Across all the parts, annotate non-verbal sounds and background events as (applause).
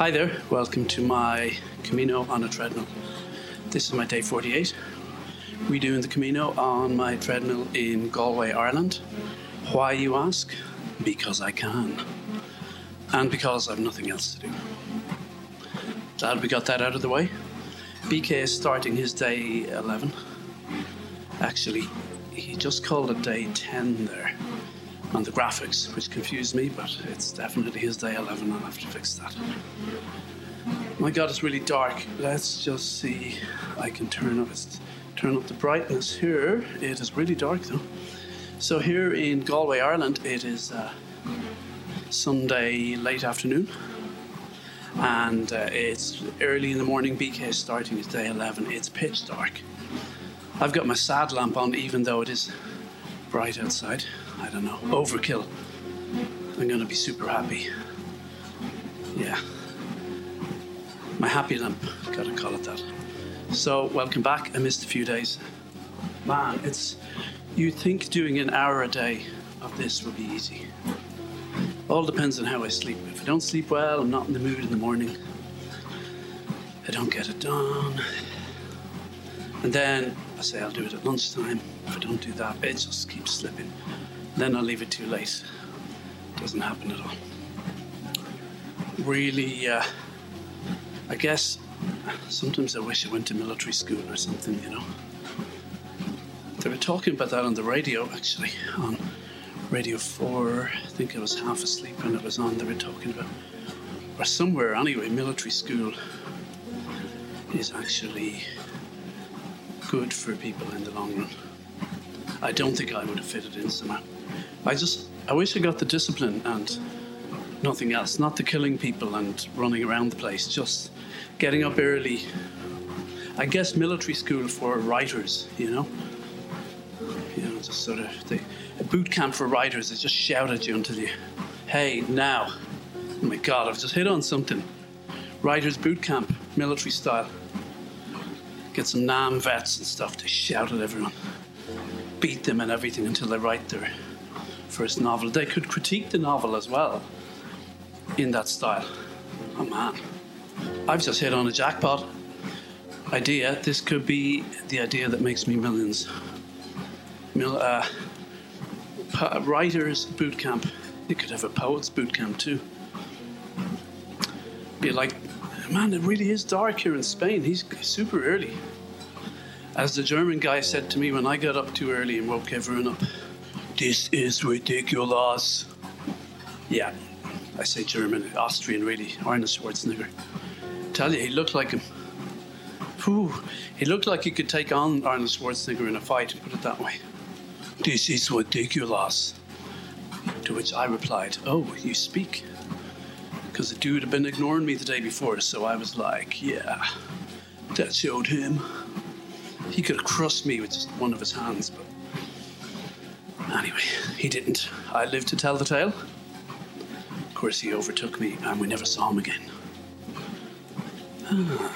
Hi there, welcome to my Camino on a treadmill. This is my day 48. We're doing the Camino on my treadmill in Galway, Ireland. Why, you ask? Because I can. And because I've nothing else to do. Glad we got that out of the way. BK is starting his day 11. Actually, he just called it day 10 there on the graphics, which confused me, but it's definitely his day 11. I'll have to fix that. My God, it's really dark. Let's just see. I can turn up, turn up the brightness here. It is really dark though. So here in Galway, Ireland, it is uh, Sunday late afternoon, and uh, it's early in the morning. BK is starting his day 11. It's pitch dark. I've got my sad lamp on, even though it is bright outside. I don't know, overkill. I'm gonna be super happy. Yeah. My happy lamp, gotta call it that. So, welcome back. I missed a few days. Man, it's. You'd think doing an hour a day of this would be easy. All depends on how I sleep. If I don't sleep well, I'm not in the mood in the morning. I don't get it done. And then I say I'll do it at lunchtime. If I don't do that, it just keeps slipping. Then I'll leave it too late. Doesn't happen at all. Really, uh, I guess sometimes I wish I went to military school or something, you know. They were talking about that on the radio, actually, on Radio 4. I think I was half asleep when it was on. They were talking about, or somewhere anyway, military school is actually good for people in the long run. I don't think I would have fitted in somehow. I just, I wish I got the discipline and nothing else. Not the killing people and running around the place, just getting up early. I guess military school for writers, you know? You know, just sort of the, a boot camp for writers. They just shout at you until you, hey, now. Oh my God, I've just hit on something. Writers boot camp, military style. Get some NAM vets and stuff to shout at everyone. Beat them and everything until they write their first novel. They could critique the novel as well in that style. Oh man, I've just hit on a jackpot idea. This could be the idea that makes me millions. Mil- uh, po- writers boot camp. You could have a poets boot camp too. Be like, man, it really is dark here in Spain. He's super early. As the German guy said to me when I got up too early and woke everyone up, this is ridiculous. Yeah, I say German, Austrian really, Arnold Schwarzenegger. Tell you, he looked like him. Whew, he looked like he could take on Arnold Schwarzenegger in a fight, put it that way. This is ridiculous. To which I replied, Oh, you speak. Because the dude had been ignoring me the day before, so I was like, Yeah, that showed him. He could have crushed me with just one of his hands, but anyway, he didn't. I lived to tell the tale. Of course, he overtook me, and we never saw him again. (sighs)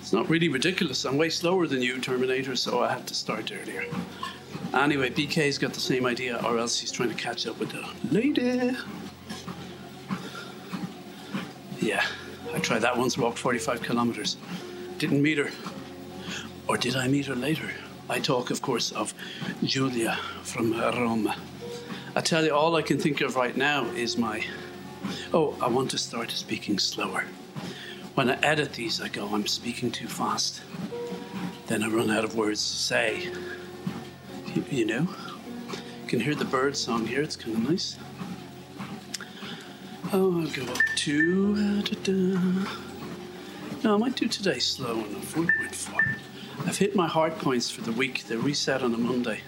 It's not really ridiculous. I'm way slower than you, Terminator, so I had to start earlier. Anyway, BK's got the same idea, or else he's trying to catch up with the lady. Yeah, I tried that once, walked 45 kilometers. Didn't meet her. Or did I meet her later? I talk, of course, of Julia from Rome. I tell you, all I can think of right now is my. Oh, I want to start speaking slower. When I edit these, I go, I'm speaking too fast. Then I run out of words to say. You, you know? You can hear the bird song here, it's kind of nice. Oh, I'll go up to. uh, da-da. No, I might do today slow enough. 1.4. I've hit my heart points for the week. They reset on a Monday.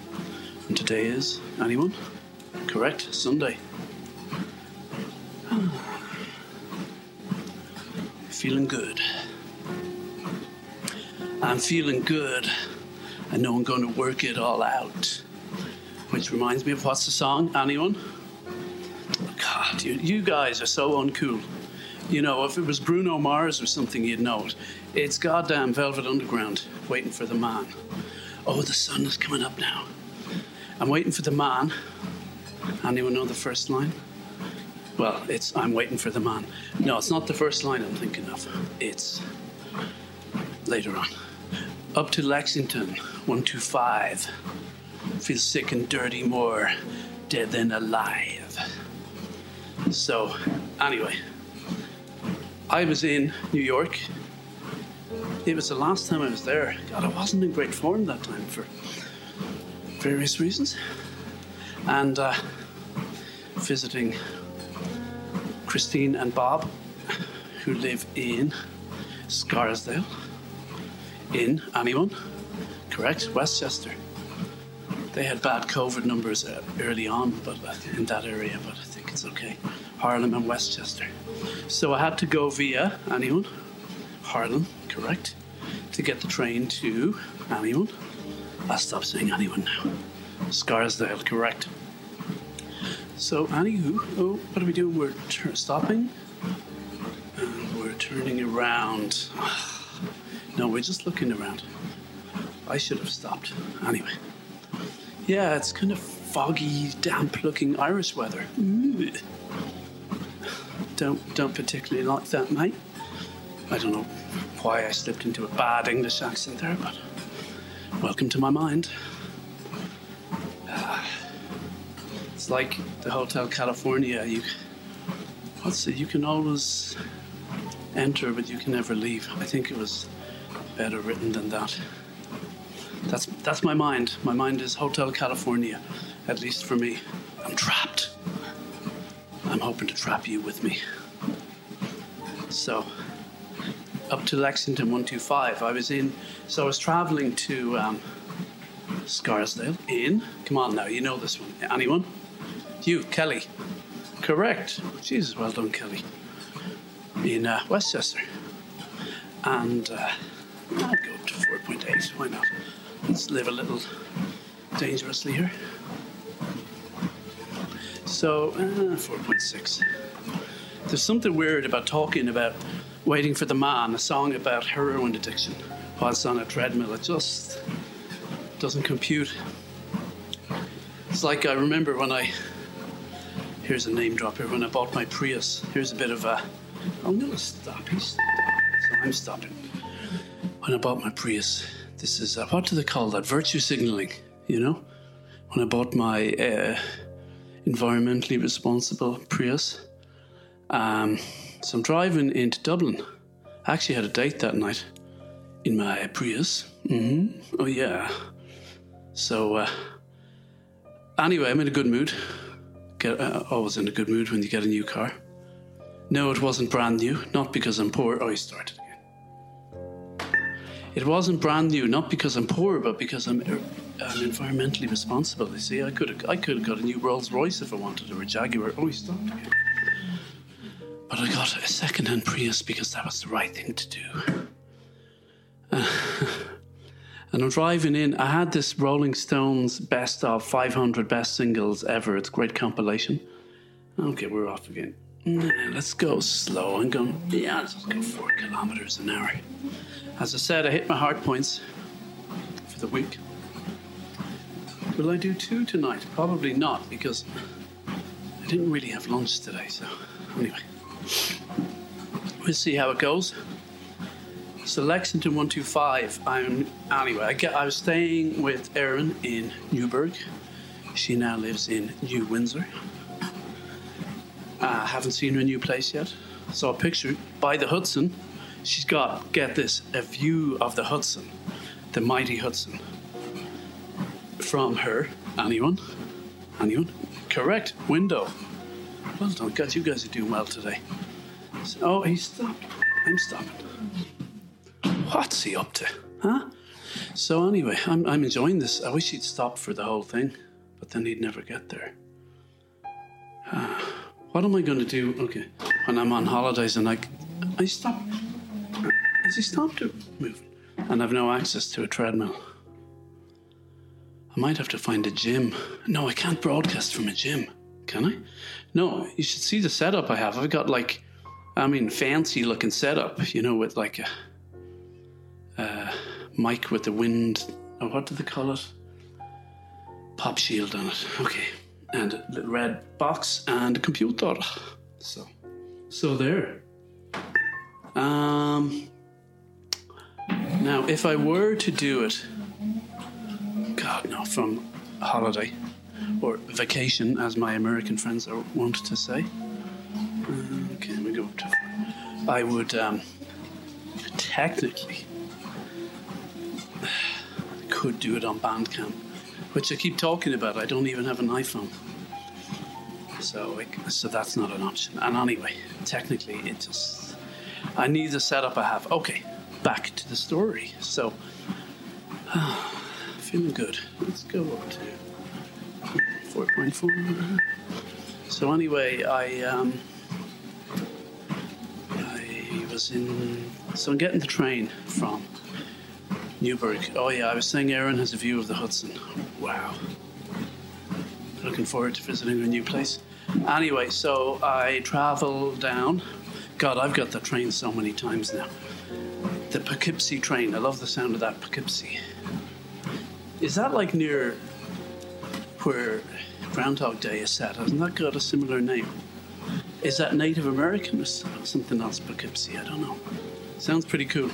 And today is. Anyone? Correct, Sunday. (sighs) Feeling good. I'm feeling good. I know I'm going to work it all out. Which reminds me of what's the song? Anyone? God, you, you guys are so uncool. You know, if it was Bruno Mars or something, you'd know it. It's goddamn Velvet Underground, waiting for the man. Oh, the sun is coming up now. I'm waiting for the man. Anyone know the first line? Well, it's I'm waiting for the man. No, it's not the first line I'm thinking of. It's later on. Up to Lexington, 125. Feel sick and dirty more dead than alive. So, anyway, I was in New York. It was the last time I was there. God, I wasn't in great form that time for various reasons. And uh, visiting Christine and Bob, who live in Scarsdale. In anyone? Correct? Westchester. They had bad COVID numbers uh, early on, but uh, in that area, but I think it's okay. Harlem and Westchester. So I had to go via anyone? Harlem, correct? To get the train to anyone? I'll stop saying anyone now. Scarsdale, correct. So, anywho, oh, what are we doing? We're stopping and we're turning around. (sighs) No, we're just looking around. I should have stopped. Anyway. Yeah, it's kind of foggy, damp looking Irish weather. Ooh. Don't, don't particularly like that, mate. I don't know why I slipped into a bad English accent there, but welcome to my mind. Ah. (sighs) It's like the Hotel California. You, what's it? You can always enter, but you can never leave. I think it was better written than that. That's that's my mind. My mind is Hotel California, at least for me. I'm trapped. I'm hoping to trap you with me. So, up to Lexington 125. I was in, so I was traveling to um, Scarsdale in. Come on now, you know this one. Anyone? You, Kelly. Correct. Jesus, well done, Kelly. In uh, Westchester. And uh, I'll go up to 4.8. Why not? Let's live a little dangerously here. So, uh, 4.6. There's something weird about talking about Waiting for the Man, a song about heroin addiction, whilst on a treadmill. It just doesn't compute. It's like I remember when I. Here's a name drop here. When I bought my Prius, here's a bit of a. I'm going to stop. He's stopping. So I'm stopping. When I bought my Prius, this is. Uh, what do they call that? Virtue signaling, you know? When I bought my uh, environmentally responsible Prius. Um, so I'm driving into Dublin. I actually had a date that night in my Prius. hmm Oh, yeah. So, uh, anyway, I'm in a good mood. Get, uh, always in a good mood when you get a new car. No, it wasn't brand new, not because I'm poor. Oh, he started again. It wasn't brand new, not because I'm poor, but because I'm, I'm environmentally responsible. You see, I could have I could have got a new Rolls Royce if I wanted, or a Jaguar. Oh, he stopped again. But I got a second-hand Prius because that was the right thing to do. Uh, (sighs) and I'm driving in. I had this Rolling Stones best of 500 best singles ever. It's a great compilation. Okay, we're off again. Let's go slow. I'm going, yeah, let's go four kilometers an hour. As I said, I hit my heart points for the week. Will I do two tonight? Probably not because I didn't really have lunch today. So, anyway, we'll see how it goes. So Lexington 125. I'm anyway. I, get, I was staying with Erin in Newburgh. She now lives in New Windsor. I uh, haven't seen her new place yet. Saw a picture by the Hudson. She's got, get this, a view of the Hudson, the mighty Hudson. From her, anyone? Anyone? Correct, window. Well done, guys. You guys are doing well today. So, oh, he stopped. I'm stopping. What's he up to? Huh? So, anyway, I'm, I'm enjoying this. I wish he'd stop for the whole thing, but then he'd never get there. Uh, what am I going to do? Okay, when I'm on holidays and I, I stop. Has he stopped moving? And I've no access to a treadmill. I might have to find a gym. No, I can't broadcast from a gym, can I? No, you should see the setup I have. I've got like, I mean, fancy looking setup, you know, with like a, a mic with the wind. Oh, what do they call it? Pop shield on it. Okay. And a little red box and a computer. So, so there. Um, now, if I were to do it, God, no, from holiday or vacation, as my American friends are wont to say. Uh, okay, me go to. I would um, technically could do it on Bandcamp, which I keep talking about. I don't even have an iPhone. So, like, so that's not an option. And anyway, technically, it just I need the setup I have. Okay, back to the story. So, (sighs) feeling good. Let's go up to four point four. So anyway, I um, I was in. So I'm getting the train from Newburgh. Oh yeah, I was saying Erin has a view of the Hudson. Wow. Looking forward to visiting a new place. Anyway, so I travel down. God, I've got the train so many times now. The Poughkeepsie train. I love the sound of that Poughkeepsie. Is that like near where Groundhog Day is set? Hasn't that got a similar name? Is that Native American or something else, Poughkeepsie? I don't know. Sounds pretty cool.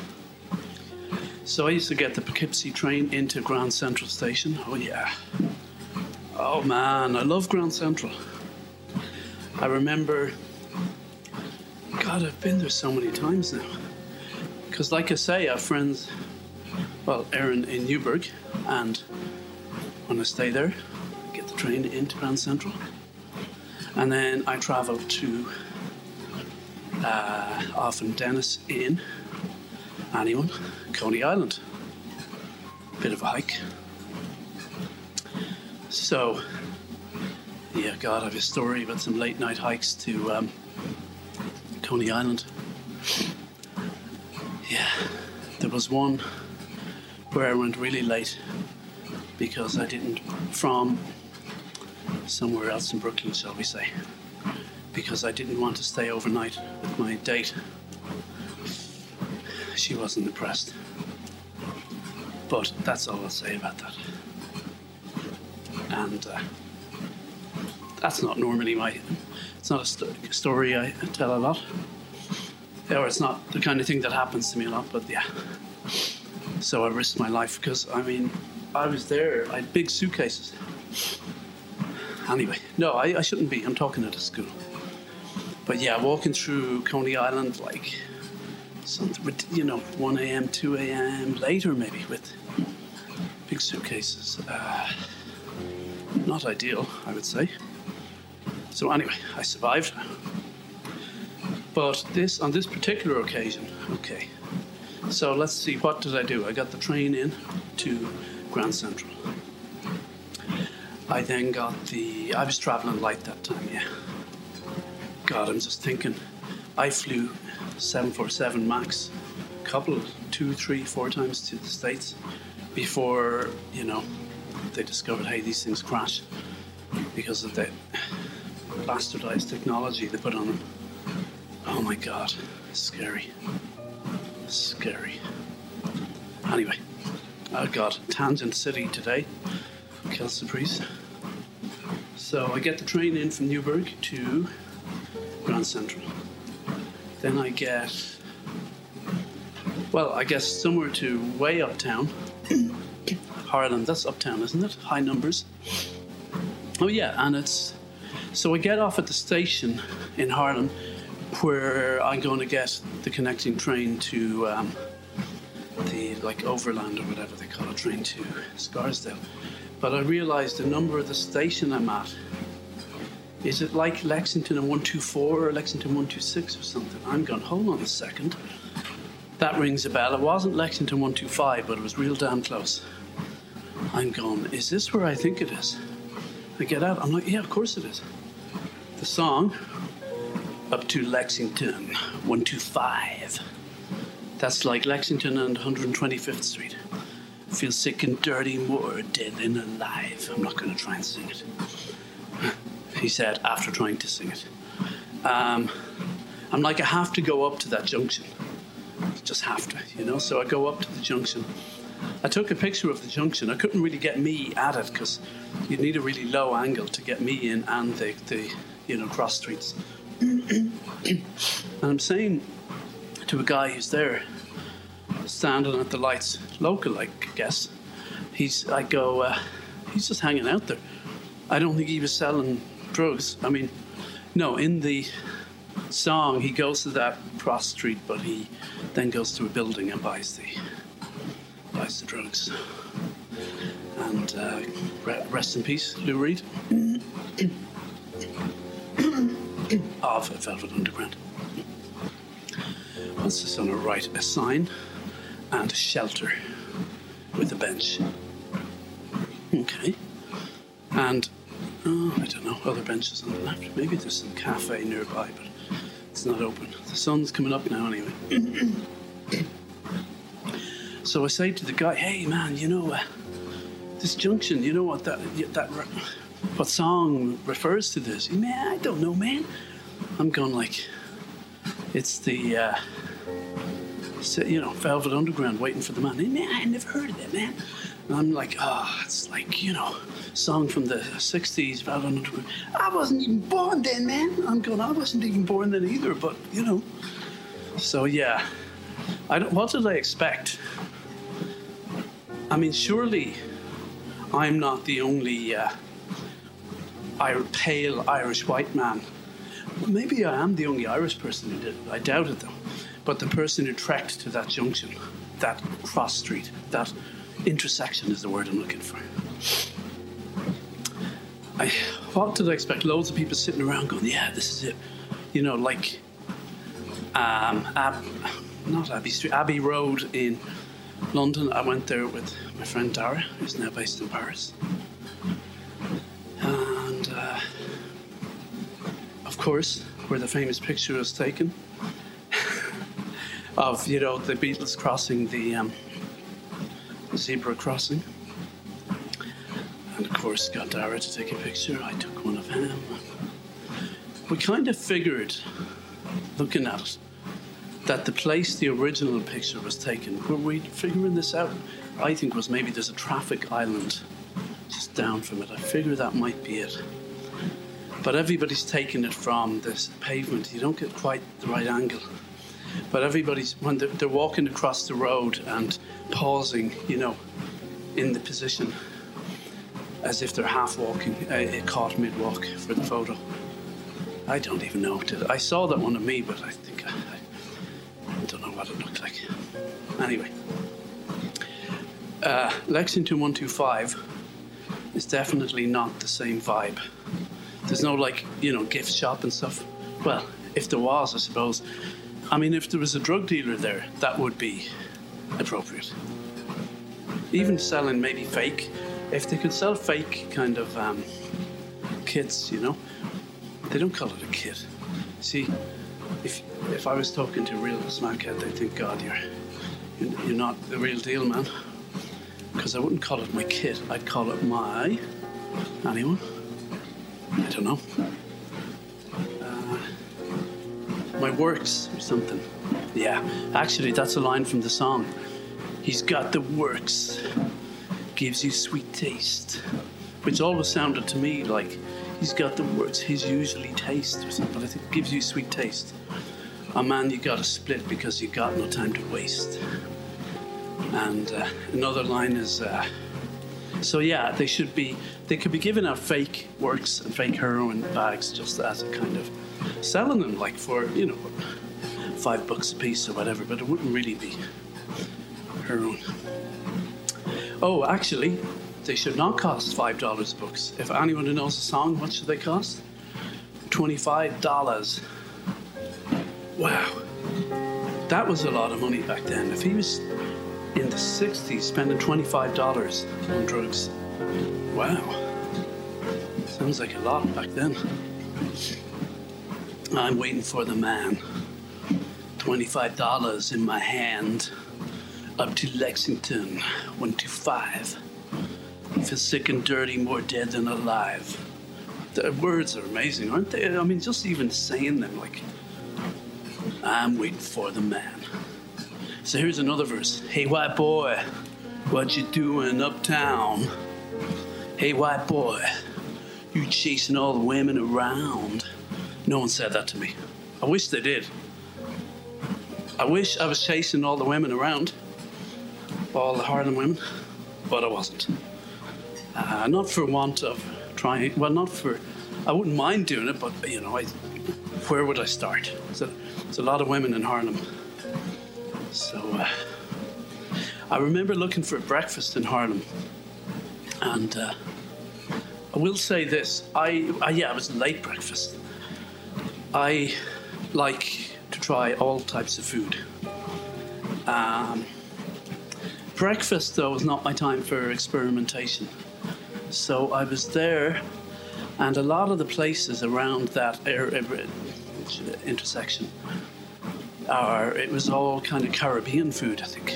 So I used to get the Poughkeepsie train into Grand Central Station. Oh, yeah. Oh, man, I love Grand Central. I remember, God, I've been there so many times now. Because, like I say, our friends, well, Erin in Newburgh, and when I stay there, I get the train into Grand Central. And then I travel to uh, often Dennis Inn, anyone, Coney Island. Bit of a hike. So, yeah, God, I have a story about some late night hikes to um, Coney Island. Yeah, there was one where I went really late because I didn't, from somewhere else in Brooklyn, shall we say, because I didn't want to stay overnight with my date. She wasn't impressed. But that's all I'll say about that. And uh, that's not normally my. It's not a st- story I tell a lot. Or it's not the kind of thing that happens to me a lot, but yeah. So I risked my life because, I mean, I was there. I had big suitcases. Anyway, no, I, I shouldn't be. I'm talking at a school. But yeah, walking through Coney Island, like something, you know, 1 a.m., 2 a.m., later maybe with big suitcases. Uh, not ideal, I would say. So anyway, I survived. But this on this particular occasion, okay. So let's see, what did I do? I got the train in to Grand Central. I then got the. I was traveling light that time, yeah. God, I'm just thinking. I flew 747 MAX a couple, two, three, four times to the States before, you know, they discovered, hey, these things crash because of the bastardized technology they put on them. Oh my God, scary. Scary. Anyway, oh God, Tangent City today. Kelsey. So I get the train in from Newburgh to Grand Central. Then I get, well, I guess somewhere to way uptown. (coughs) Harlem, that's uptown, isn't it? High numbers. Oh, yeah, and it's, so I get off at the station in Harlem where I'm going to get the connecting train to um, the like overland or whatever they call a train to Scarsdale. But I realised the number of the station I'm at. Is it like Lexington 124 or Lexington 126 or something? I'm going, hold on a second. That rings a bell. It wasn't Lexington 125, but it was real damn close. I'm going, is this where I think it is? I get out, I'm like, yeah, of course it is. The song, up to Lexington 125. That's like Lexington and 125th Street. Feel sick and dirty, more dead than alive. I'm not going to try and sing it. He said after trying to sing it. Um, I'm like, I have to go up to that junction. Just have to, you know? So I go up to the junction. I took a picture of the junction. I couldn't really get me at it because you'd need a really low angle to get me in and the, the you know, cross streets (clears throat) and I'm saying to a guy who's there, standing at the lights, local, I guess. He's, I go, uh, he's just hanging out there. I don't think he was selling drugs. I mean, no, in the song, he goes to that cross street, but he then goes to a building and buys the buys the drugs. And uh, rest in peace, Lou Reed. (coughs) of Velvet Underground. What's this on the right? A sign a shelter with a bench. Okay. And, oh, I don't know, other benches on the left. Maybe there's some cafe nearby, but it's not open. The sun's coming up now anyway. (coughs) so I say to the guy, hey man, you know, uh, this junction, you know what that, that, what song refers to this? Man, I don't know, man. I'm going like, it's the, uh, you know, Velvet Underground, waiting for the man. man, I never heard of that, man. And I'm like, oh, it's like, you know, song from the 60s, Velvet Underground. I wasn't even born then, man. I'm going, I wasn't even born then either, but, you know. So, yeah. I don't, what did I expect? I mean, surely I'm not the only uh, pale Irish white man. Maybe I am the only Irish person who did it. I doubt it, though. But the person who trekked to that junction, that cross street, that intersection is the word I'm looking for. I, what did I expect? Loads of people sitting around going, yeah, this is it. You know, like um, Ab, not Abbey Street, Abbey Road in London. I went there with my friend Dara, who's now based in Paris. And uh, of course, where the famous picture was taken of, you know, the Beatles crossing the, um, zebra crossing. And of course, got Dara to take a picture. I took one of him. We kind of figured, looking at it, that the place the original picture was taken, were we figuring this out? I think was maybe there's a traffic island just down from it. I figure that might be it. But everybody's taking it from this pavement. You don't get quite the right angle. But everybody's, when they're, they're walking across the road and pausing, you know, in the position as if they're half walking, uh, caught mid walk for the photo. I don't even know. Did I saw that one of me, but I think I, don't know what it looked like. Anyway, uh, Lexington 125 is definitely not the same vibe. There's no, like, you know, gift shop and stuff. Well, if there was, I suppose. I mean, if there was a drug dealer there, that would be appropriate. Even selling maybe fake, if they could sell fake kind of um, kits, you know, they don't call it a kit. See, if if I was talking to real smackhead, they'd think, God, you're you're not the real deal, man. Because I wouldn't call it my kit. I'd call it my anyone. I don't know. My works or something. Yeah, actually, that's a line from the song. He's got the works, gives you sweet taste, which always sounded to me like he's got the works, his usually taste or something. But I think gives you sweet taste a man you got to split because you got no time to waste. And uh, another line is, uh, so yeah, they should be, they could be giving out fake works and fake heroin bags just as a kind of selling them like for you know five bucks a piece or whatever, but it wouldn't really be heroin. Oh, actually, they should not cost five dollars books. If anyone who knows the song, what should they cost? Twenty-five dollars. Wow. That was a lot of money back then. If he was in the 60s spending $25 on drugs, wow. Sounds like a lot back then. I'm waiting for the man. $25 in my hand. Up to Lexington, 125. Feel sick and dirty, more dead than alive. The words are amazing, aren't they? I mean, just even saying them, like, I'm waiting for the man. So here's another verse. Hey, white boy, what you doing uptown? Hey, white boy, you chasing all the women around. No one said that to me. I wish they did. I wish I was chasing all the women around, all the Harlem women, but I wasn't. Uh, not for want of trying, well, not for, I wouldn't mind doing it, but you know, I, where would I start? So, there's a lot of women in Harlem. So uh, I remember looking for breakfast in Harlem, and uh, I will say this: I, I yeah, it was late breakfast. I like to try all types of food. Um, breakfast, though, was not my time for experimentation. So I was there, and a lot of the places around that area, intersection are, it was all kind of Caribbean food, I think.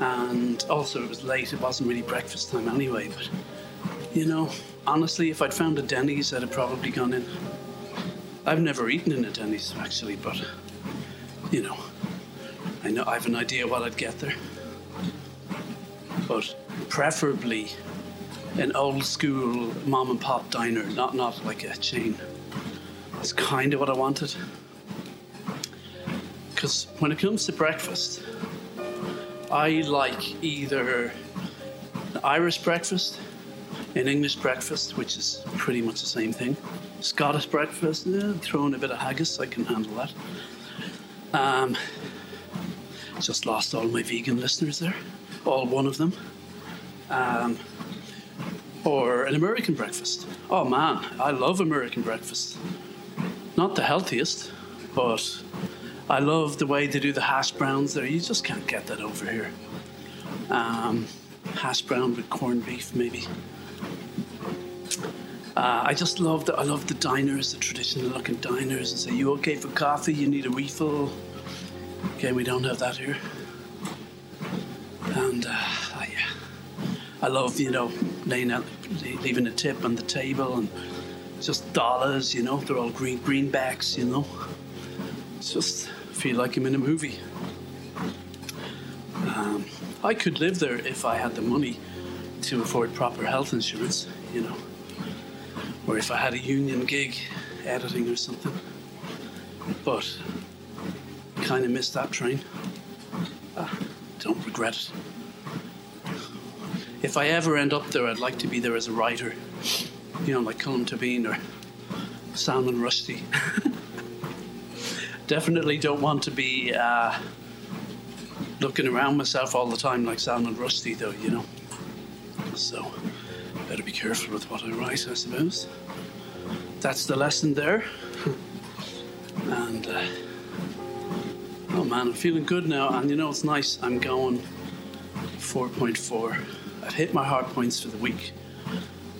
And also, it was late, it wasn't really breakfast time anyway, but you know, honestly, if I'd found a Denny's, I'd have probably gone in. I've never eaten in a Denny's actually, but you know, I know I have an idea what I'd get there. But preferably an old school mom and pop diner, not not like a chain. It's kind of what I wanted. Because when it comes to breakfast, I like either an Irish breakfast, an English breakfast, which is pretty much the same thing, Scottish breakfast, yeah, throw in a bit of haggis, I can handle that. Um, just lost all my vegan listeners there, all one of them. Um, or an American breakfast. Oh man, I love American breakfast. Not the healthiest, but I love the way they do the hash browns there. You just can't get that over here. Um, hash brown with corned beef, maybe. Uh, I just love the I love the diners, the traditional looking diners, and say, "You okay for coffee? You need a refill?" Okay, we don't have that here. And uh, I, I love you know laying out, leaving a tip on the table and just dollars. You know, they're all green greenbacks. You know, it's just feel like I'm in a movie. Um, I could live there if I had the money to afford proper health insurance. You know or if I had a union gig editing or something. But kind of missed that train. Ah, don't regret it. If I ever end up there, I'd like to be there as a writer, you know, like Colm Tóibín or Salman Rushdie. (laughs) Definitely don't want to be uh, looking around myself all the time like Salman Rushdie, though, you know. So better be careful with what I write, I suppose. That's the lesson there. and, uh, oh man, I'm feeling good now. And you know, it's nice. I'm going 4.4. I've hit my heart points for the week.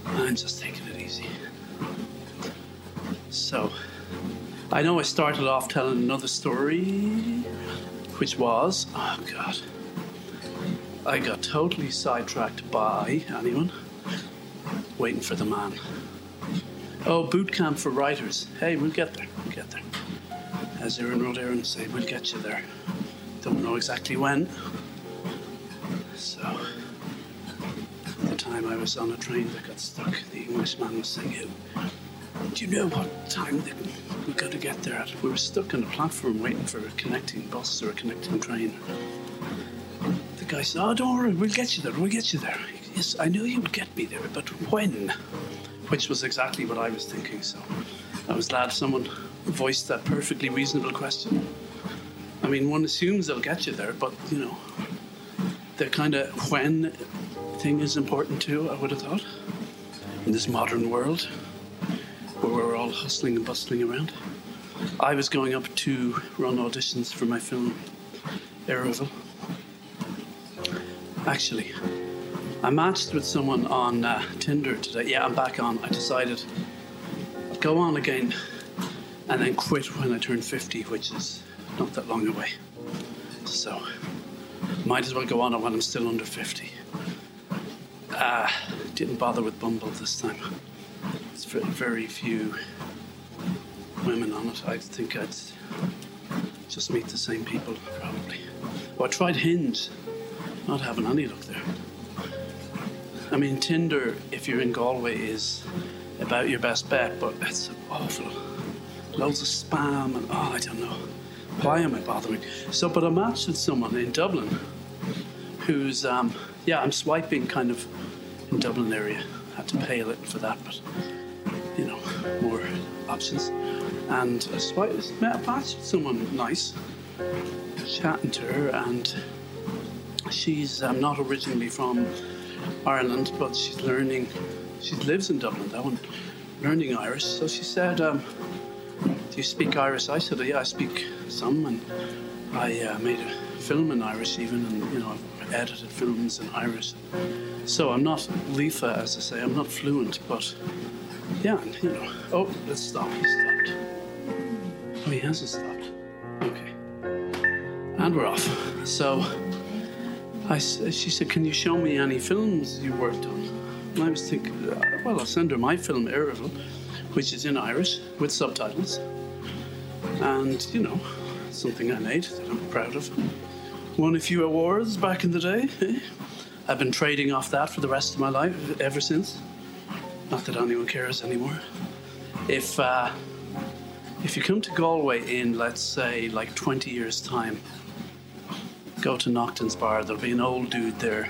I'm just taking it easy. So, I know I started off telling another story, which was, oh God, I got totally sidetracked by anyone waiting for the man. Oh, boot camp for writers. Hey, we'll get there. We'll get there. As Aaron wrote Aaron say, we'll get you there. Don't know exactly when. So, the time I was on a train that got stuck, the Englishman was saying, Do you know what time we got to get there? We were stuck on a platform waiting for a connecting bus or a connecting train. The guy said, Oh, don't worry, we'll get you there, we'll get you there. Yes, I knew you would get me there, but when? Which was exactly what I was thinking, so I was glad someone voiced that perfectly reasonable question. I mean, one assumes they'll get you there, but you know, the kind of when thing is important too, I would have thought, in this modern world where we're all hustling and bustling around. I was going up to run auditions for my film, Eireville. Actually, I matched with someone on uh, Tinder today. Yeah, I'm back on. I decided I'd go on again and then quit when I turn 50, which is not that long away. So, might as well go on when I'm still under 50. Uh, didn't bother with Bumble this time. It's very, few women on it. I think I'd just meet the same people, probably. Oh, I tried Hinge. Not having any luck there. I mean, Tinder, if you're in Galway, is about your best bet, but it's awful. loads of spam, and oh, I don't know. Why am I bothering? So, but I matched with someone in Dublin who's, um, yeah, I'm swiping kind of in Dublin area. Had to pay a little for that, but options. And I swiped, met a match with someone nice, chatting to her, and she's um, not originally from Ireland, but she's learning. She lives in Dublin though, and learning Irish. So she said, um, "Do you speak Irish?" I said, "Yeah, I speak some," and I uh, made a film in Irish even, and you know, I've edited films in Irish. So I'm not líofa, as I say. I'm not fluent, but yeah, you know. Oh, let's stop. He stopped. Oh, he hasn't stopped. Okay. And we're off. So I, she said, Can you show me any films you worked on? And I was thinking, uh, Well, I'll send her my film, Eireville, which is in Irish with subtitles. And, you know, something I made that I'm proud of. Won a few awards back in the day. Eh? I've been trading off that for the rest of my life ever since. Not that anyone cares anymore. If uh, if you come to Galway in, let's say, like 20 years' time, go to Naughton's Bar, there'll be an old dude there.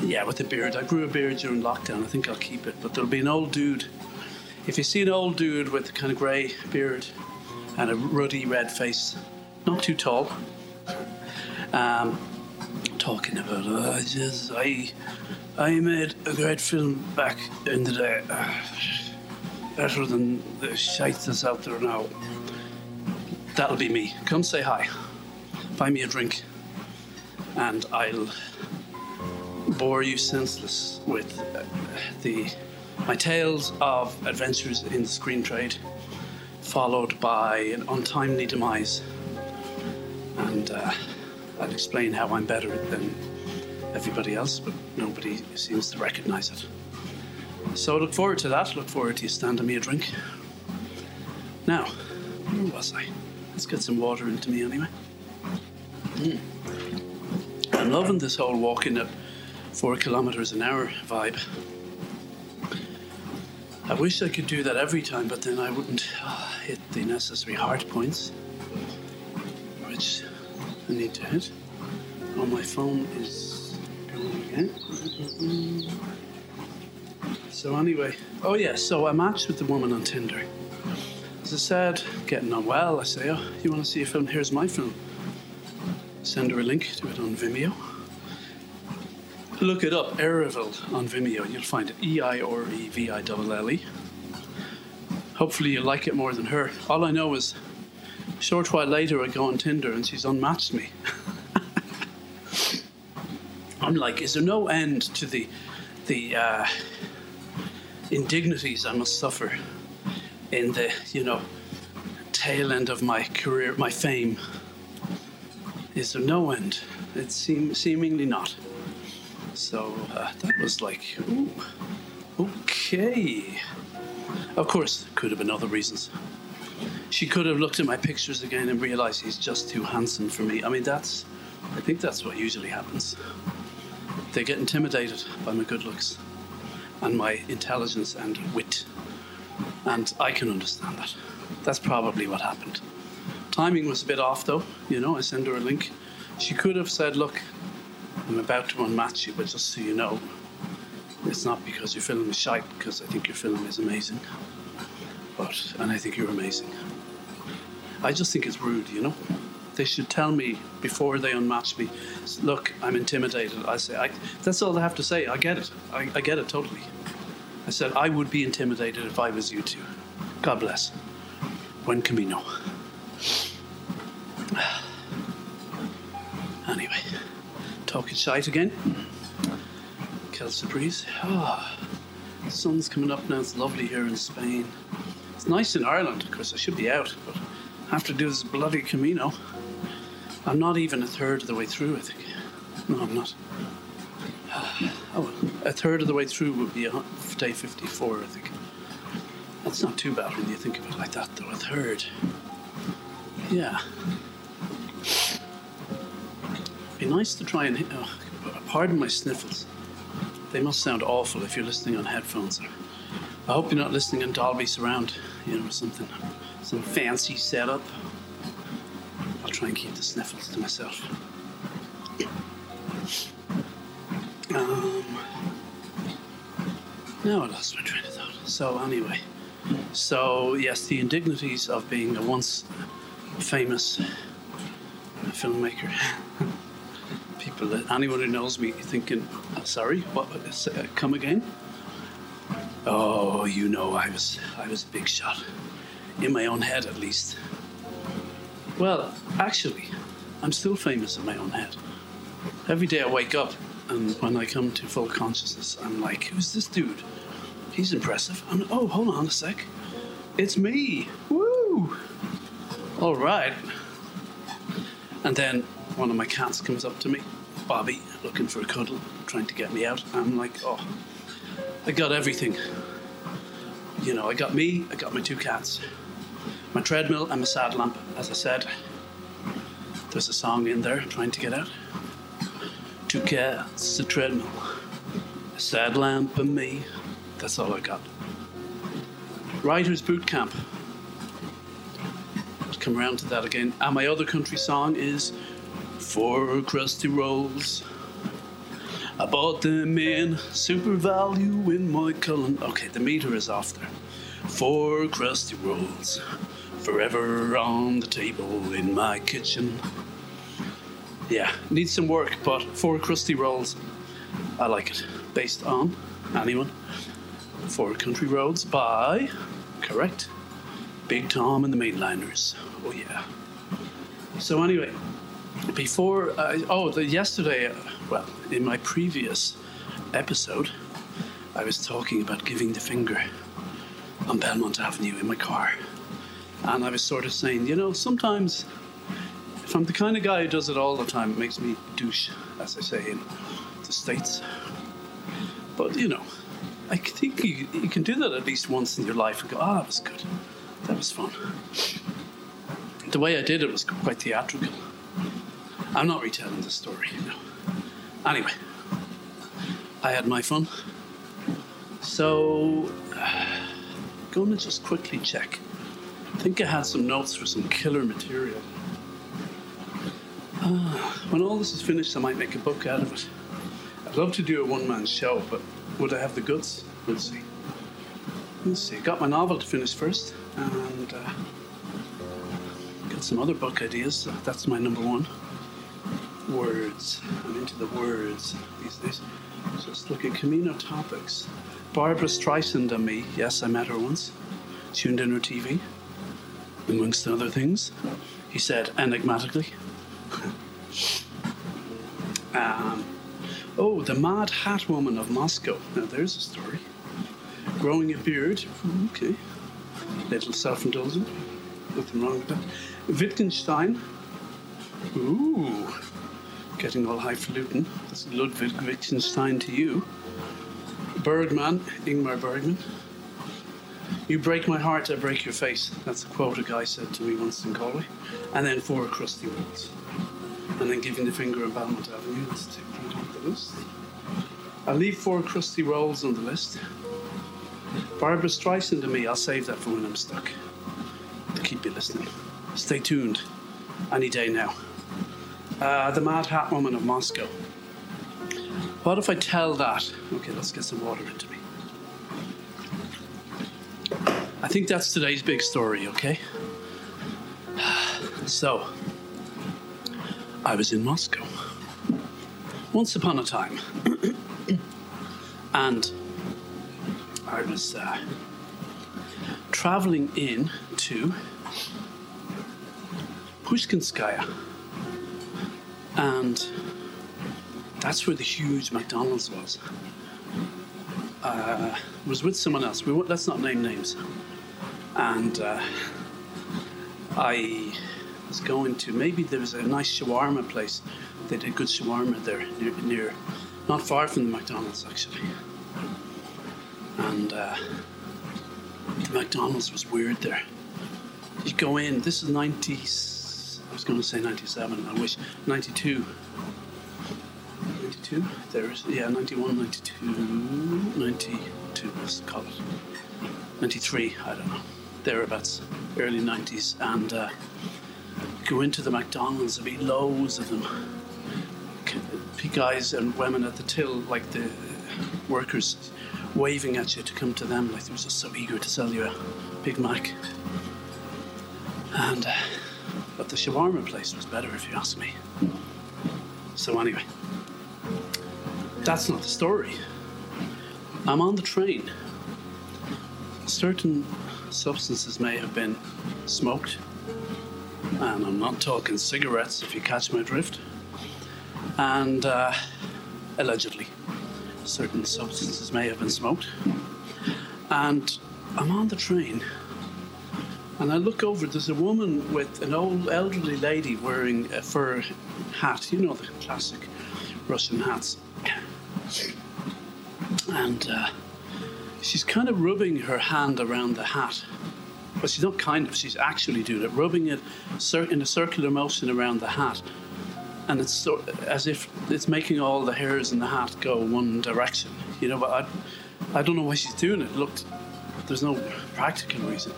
Yeah, with a beard. I grew a beard during lockdown. I think I'll keep it. But there'll be an old dude. If you see an old dude with a kind of grey beard and a ruddy red face, not too tall, um, talking about, oh, just, I, I made a great film back in the day. (sighs) Better than the shite that's out there now. That'll be me. Come say hi. Buy me a drink. And I'll bore you senseless with uh, the my tales of adventures in the screen trade, followed by an untimely demise. And uh, I'll explain how I'm better than everybody else, but nobody seems to recognize it. So I look forward to that. Look forward to you standing me a drink. Now, where was I? Let's get some water into me anyway. Mm. I'm loving this whole walking at four kilometers an hour vibe. I wish I could do that every time, but then I wouldn't uh, hit the necessary heart points, I need to hit. Oh, my phone is going again. So anyway, oh yeah, so I matched with the woman on Tinder. As I said, getting on well, I say, oh, you want to see a film? Here's my film. Send her a link to it on Vimeo. Look it up, Eireville on Vimeo. You'll find it E I R E V I L L E. Hopefully, you like it more than her. All I know is, short while later, I go on Tinder and she's unmatched me. I'm like, is there no end to the the uh, indignities I must suffer in the, you know, tail end of my career, my fame? Is there no end? It seem, seemingly not. So uh, that was like, ooh, okay. Of course, could have been other reasons. She could have looked at my pictures again and realized he's just too handsome for me. I mean, that's, I think that's what usually happens. They get intimidated by my good looks and my intelligence and wit. And I can understand that. That's probably what happened. Timing was a bit off though, you know, I sent her a link. She could have said, Look, I'm about to unmatch you, but just so you know, it's not because your film is shite, because I think your film is amazing. But, and I think you're amazing. I just think it's rude, you know? They should tell me before they unmatch me, look, I'm intimidated. I say, I, that's all they have to say. I get it. I, I get it totally. I said, I would be intimidated if I was you too. God bless. When can we know? (sighs) Anyway, talking shite again. Kelsa breeze. Oh, the sun's coming up now. It's lovely here in Spain. It's nice in Ireland. Of course, I should be out, but have to do this bloody Camino. I'm not even a third of the way through, I think. No, I'm not. (sighs) Oh, a third of the way through would be day 54, I think. That's not too bad when you think of it like that, though. A third. Yeah. Be nice to try and. Oh, pardon my sniffles. They must sound awful if you're listening on headphones I hope you're not listening in Dolby Surround, you know, or something, some fancy setup. I'll try and keep the sniffles to myself. Um, now I lost my train of thought. So anyway, so yes, the indignities of being a once famous filmmaker. (laughs) People, anyone who knows me, thinking, oh, "Sorry, what? Uh, come again?" Oh, you know, I was, I was a big shot, in my own head at least. Well, actually, I'm still famous in my own head. Every day I wake up, and when I come to full consciousness, I'm like, "Who's this dude? He's impressive." I'm, oh, hold on a sec, it's me. Woo! All right. And then one of my cats comes up to me, Bobby, looking for a cuddle, trying to get me out. I'm like, oh, I got everything. You know, I got me, I got my two cats, my treadmill, and my sad lamp. As I said, there's a song in there trying to get out. Two cats, a treadmill, a sad lamp, and me. That's all I got. Writers Boot Camp. I'll come around to that again. And my other country song is Four Crusty Rolls. I bought them in SuperValu in Moycullen. Okay, the meter is off there. Four crusty rolls, forever on the table in my kitchen. Yeah, needs some work, but four crusty rolls, I like it. Based on anyone? Four Country Roads by, correct, Big Tom and the Mainliners. Oh yeah. So anyway, before I, oh the yesterday, uh, well, in my previous episode, I was talking about giving the finger on Belmont Avenue in my car, and I was sort of saying, you know, sometimes if I'm the kind of guy who does it all the time, it makes me douche, as I say in the states. But you know, I think you, you can do that at least once in your life and go, ah, that was good. That was fun. The way I did it was quite theatrical. I'm not retelling the story, you know. Anyway, I had my fun. So, uh, going to just quickly check. I think I had some notes for some killer material. Uh, when all this is finished, I might make a book out of it. I'd love to do a one man show, but would I have the guts? We'll see. Let's see. Got my novel to finish first, and uh, got some other book ideas. That's my number one. Words. I'm into the words these days. Just look at Camino topics. Barbra Streisand and me. Yes, I met her once. Tuned in her TV, amongst other things. He said enigmatically. um, oh, the Mad Hat Woman of Moscow. Now there's a story. Growing a beard. Okay. Little self-indulgent. Nothing wrong with that. Wittgenstein. Ooh. Getting all highfalutin. That's Ludwig Wittgenstein to you. Bergman, Ingmar Bergman. You break my heart, I break your face. That's a quote a guy said to me once in Galway. And then four crusty rolls. And then giving the finger on Belmont Avenue. Let's off the list. I'll leave four crusty rolls on the list. Barbra Streisand and me, I'll save that for when I'm stuck. To keep you listening. Stay tuned. Any day now. Uh, the Mad Hat Woman of Moscow. What if I tell that? Okay, let's get some water into me. I think that's today's big story, okay? (sighs) So, I was in Moscow once upon a time, (clears throat) and I was uh, traveling in to Pushkinskaya, and that's where the huge McDonald's was. Uh, was with someone else. We let's not name names. And uh, I was going to maybe there was a nice shawarma place. They did good shawarma there near, near not far from the McDonald's actually. And uh, the McDonald's was weird there. You go in. This is 90. I was going to say 97. I wish 92. 92 there's yeah 91 92 92, let's call it. 93, I don't know. Thereabouts, early 90s. And uh, go into the McDonald's, there'd be loads of them. Guys and women at the till, like the workers, waving at you to come to them, like they were just so eager to sell you a Big Mac. And, uh, but the shawarma place was better, if you ask me. So, anyway, that's not the story. I'm on the train. Certain substances may have been smoked, and I'm not talking cigarettes if you catch my drift, and uh, allegedly, certain substances may have been smoked. And I'm on the train, and I look over, there's a woman with an old elderly lady wearing a fur hat, you know, the classic Russian hats. And uh, she's kind of rubbing her hand around the hat. But she's not kind of, she's actually doing it, rubbing it in a circular motion around the hat. And it's so, as if it's making all the hairs in the hat go one direction. You know, but I, I don't know why she's doing it. Looked, there's no practical reason.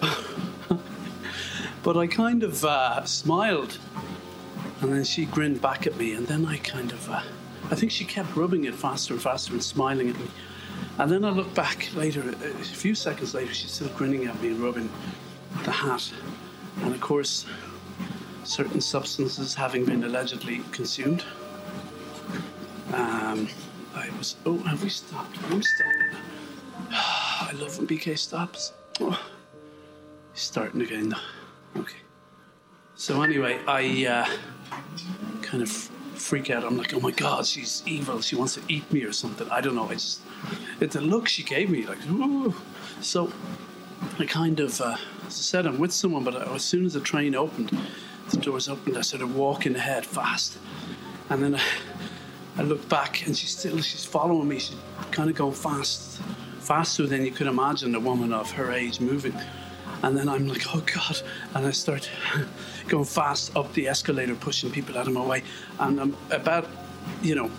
(laughs) but I kind of uh, smiled. And then she grinned back at me. And then I kind of, uh, I think she kept rubbing it faster and faster and smiling at me. And then I look back later, a few seconds later, she's still grinning at me rubbing the hat. And of course, certain substances having been allegedly consumed. Um, I was, oh, have we stopped? I'm. (sighs) I love when BK stops. Oh, he's starting again though. Okay. So anyway, I uh, kind of freak out. I'm like, oh my god, she's evil. She wants to eat me or something. I don't know. I just it's the look she gave me, like, Ooh. so I kind of, uh, as I said, I'm with someone, but as soon as the train opened, the doors opened, I started walking ahead fast, and then I, I looked back, and she's still, she's following me. She's kind of going fast, faster than you could imagine a woman of her age moving. And then I'm like, oh God. And I start (laughs) going fast up the escalator, pushing people out of my way. And I'm about, you know,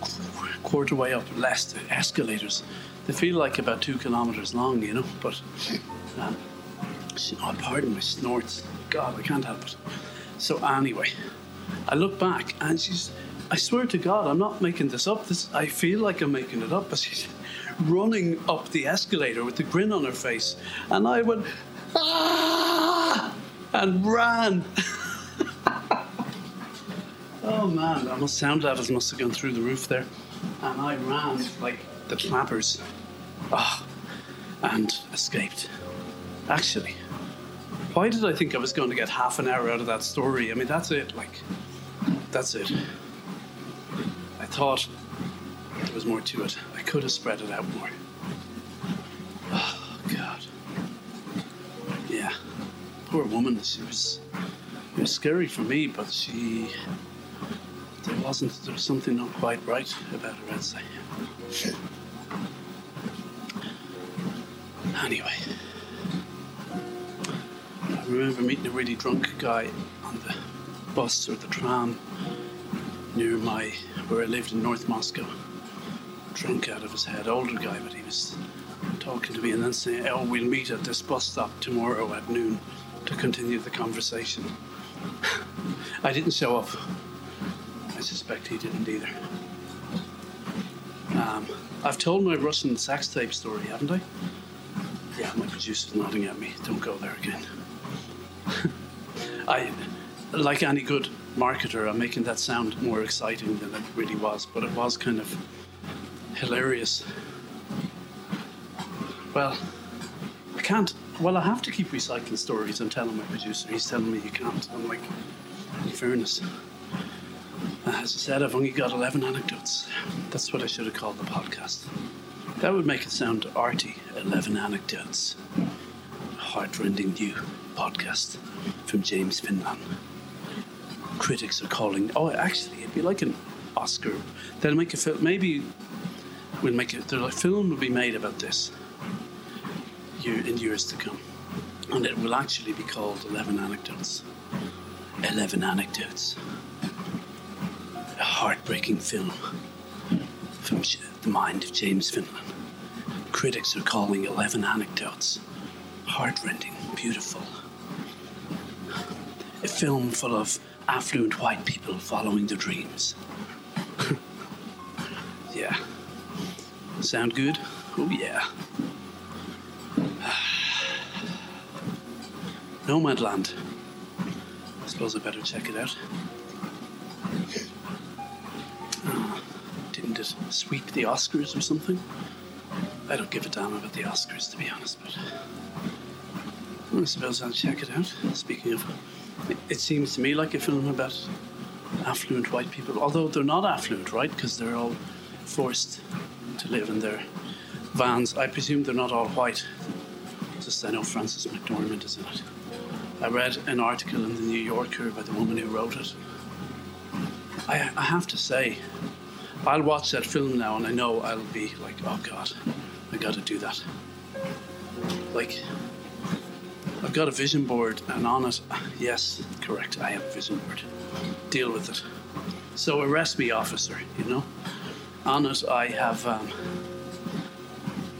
quarter way up, the escalators. They feel like about two kilometres long, you know, but um, oh, pardon my snorts. God, I can't help it. So anyway, I look back and she's. I swear to God, I'm not making this up. This I feel like I'm making it up, but she's running up the escalator with a grin on her face, and I went ah and ran. (laughs) oh man, that must sound levels must have gone through the roof there, and I ran like the clappers. Ah, oh, and escaped. Actually, why did I think I was going to get half an hour out of that story? I mean, that's it. Like, that's it. I thought there was more to it. I could have spread it out more. Oh, God. Yeah. Poor woman. She was. It was scary for me, but she. There wasn't. There was something not quite right about her, I'd. Anyway, I remember meeting a really drunk guy on the bus or the tram near my where I lived in North Moscow. Drunk out of his head, older guy, but he was talking to me and then saying, "Oh, we'll meet at this bus stop tomorrow at noon to continue the conversation." (laughs) I didn't show up. I suspect he didn't either. Um, I've told my Russian sex tape story, haven't I? Yeah, my producer's nodding at me. Don't go there again. (laughs) I, like any good marketer, I'm making that sound more exciting than it really was, but it was kind of hilarious. Well, I can't. Well, I have to keep recycling stories. I'm telling my producer. He's telling me you can't. I'm like, in fairness. As I said, I've only got 11 anecdotes. That's what I should have called the podcast. That would make it sound arty. 11 anecdotes. Heartrending new podcast from James Finlan. Critics are calling. Oh, actually, it'd be like an Oscar. They'll make a film. Maybe we'll make it. A film will be made about this year, in years to come, and it will actually be called Eleven Anecdotes. Eleven Anecdotes. Heartbreaking film from the mind of James Finlan critics are calling 11 anecdotes heartrending, beautiful. A film full of affluent white people following their dreams. (laughs) yeah. Sound good? Oh, yeah. (sighs) Nomadland. I suppose I better check it out. Didn't sweep the Oscars or something? I don't give a damn about the Oscars, to be honest, but I suppose I'll check it out. Speaking of, it, seems to me like a film about affluent white people, although they're not affluent, right? Because they're all forced to live in their vans. I presume they're not all white. Just I know Frances McDormand is in it. I read an article in the New Yorker by the woman who wrote it. I, I have to say, I'll watch that film now and I know I'll be like, oh God, I gotta do that. Like, I've got a vision board and on it, yes, correct, I have a vision board. Deal with it. So arrest me, officer, you know? On it, I have um,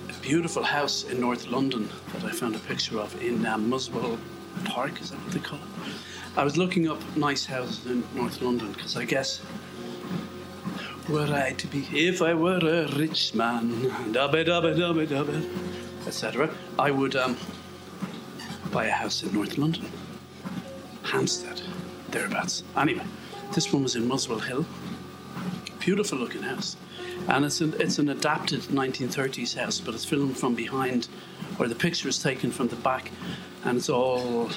a beautiful house in North London that I found a picture of in um, Muswell Park, is that what they call it? I was looking up nice houses in North London because I guess were I to be, if I were a rich man, dubba dubba dubba dubba, etc., I would um, buy a house in North London, Hampstead, thereabouts. Anyway, this one was in Muswell Hill, beautiful looking house, and it's an it's an adapted 1930s house, but it's filmed from behind, or the picture is taken from the back, and it's all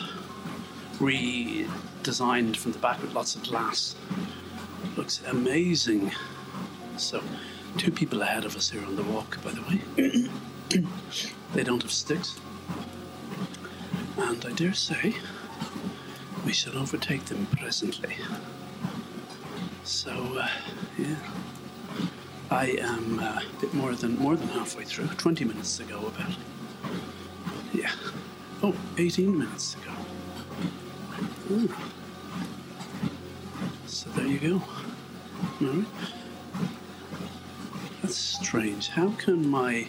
redesigned from the back with lots of glass. Looks amazing. So, two people ahead of us here on the walk, by the way. (coughs) they don't have sticks. And I dare say we shall overtake them presently. So, uh, yeah. I am uh, a bit more than more than halfway through. 20 minutes ago about. Yeah. Oh, 18 minutes ago. Ooh. So there you go. All right. Strange. How can my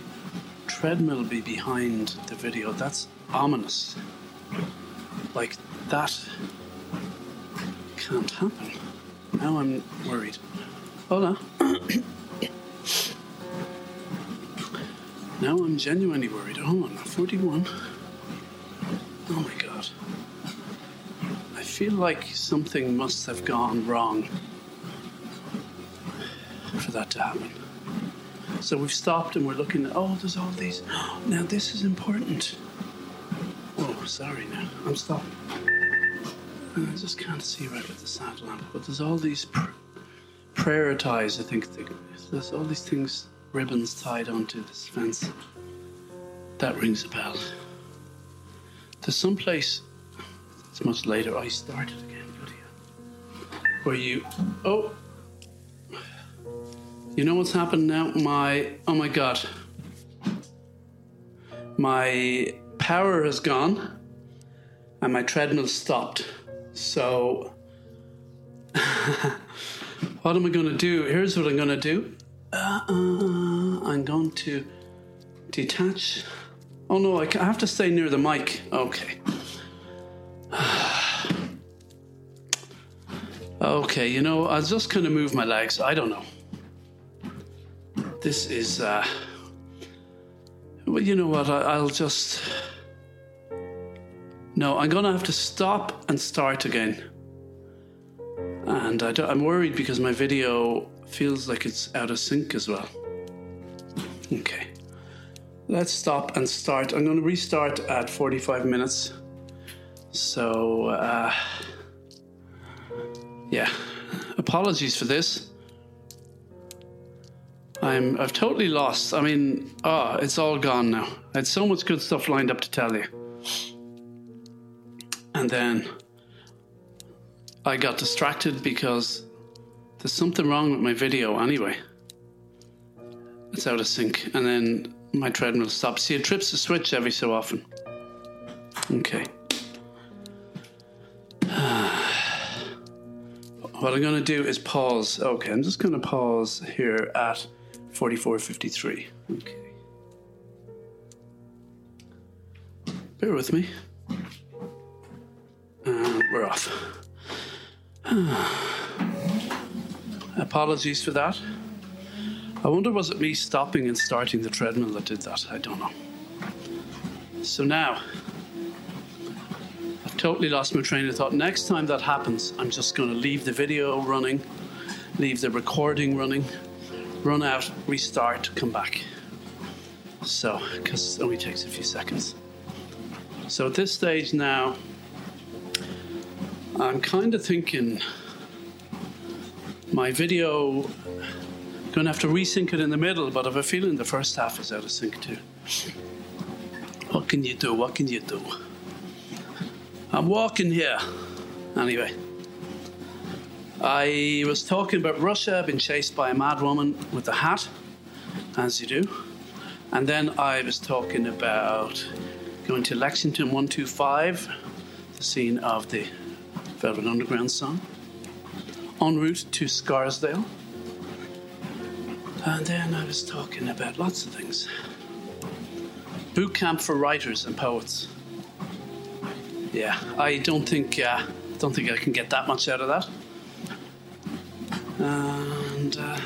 treadmill be behind the video? That's ominous. Like, that can't happen. Now I'm worried. Hold on. (coughs) now I'm genuinely worried. Hold on, 41. Oh my god. I feel like something must have gone wrong for that to happen. So we've stopped and we're looking at, oh, there's all these. (gasps) Now this is important. Oh, sorry now. I'm stopping. I just can't see right with the sat lamp, but there's all these pr- ties, I think. There's all these things, ribbons tied onto this fence. That rings a bell. There's some place, it's much later, I started again, where you, oh, you know what's happened now? My, oh my God. My power has gone and my treadmill stopped. So, (laughs) what am I going to do? Here's what I'm going to do. Uh, uh, I'm going to detach. Oh no, I have to stay near the mic. Okay. (sighs) okay, you know, I'll just kind of move my legs. I don't know. This is, uh, well, you know what? I, will just. No, I'm going to have to stop and start again. And I am worried because my video feels like it's out of sync as well. Okay. Let's stop and start. I'm going to restart at 45 minutes. So, uh, yeah. Apologies for this. I'm I've totally lost. I mean, ah, it's all gone now. I had so much good stuff lined up to tell you. And then I got distracted because there's something wrong with my video anyway. It's out of sync. And then my treadmill stops. See, it trips the switch every so often. Okay. (sighs) what I'm going to do is pause. Okay, I'm just going to pause here at 44.53. Okay. Bear with me. And we're off. (sighs) Apologies for that. I wonder was it me stopping and starting the treadmill that did that? I don't know. So now, I've totally lost my train of thought. Next time that happens, I'm just going to leave the video running, leave the recording running, run out, restart, come back. So, because it only takes a few seconds. So at this stage now, I'm kind of thinking my video going to have to resync it in the middle, but I have a feeling the first half is out of sync too. What can you do? What can you do? I'm walking here. Anyway, I was talking about Russia being chased by a mad woman with a hat, as you do. And then I was talking about going to Lexington 125, the scene of the Velvet Underground song, en route to Scarsdale. And then I was talking about lots of things. Boot camp for writers and poets. Yeah, I don't think uh, don't think I can get that much out of that. And uh,